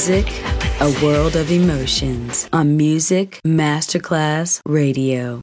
Music, a world of emotions on Music Masterclass Radio.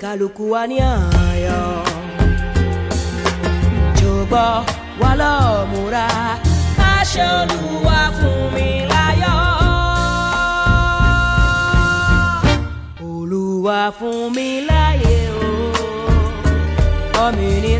kálukú wa ní àyọ̀ jọ̀gbọ́ wa lọ́ọ́ múra ká ṣe olúwa fún mi láyọ̀. olúwa fún mi láyé o ọmọ ènìyàn.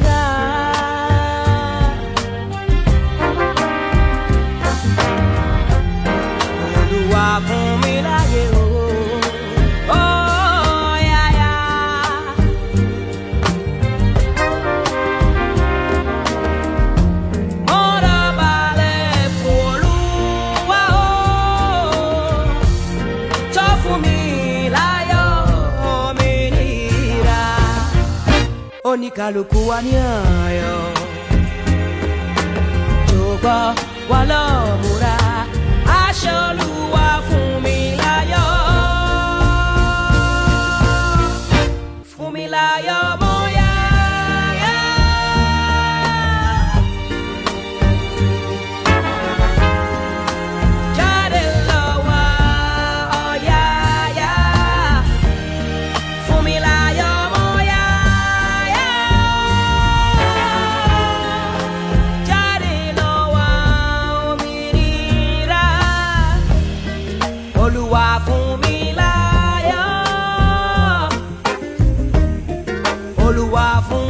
kaloku wanyayo jogwa walomu. Oluwafun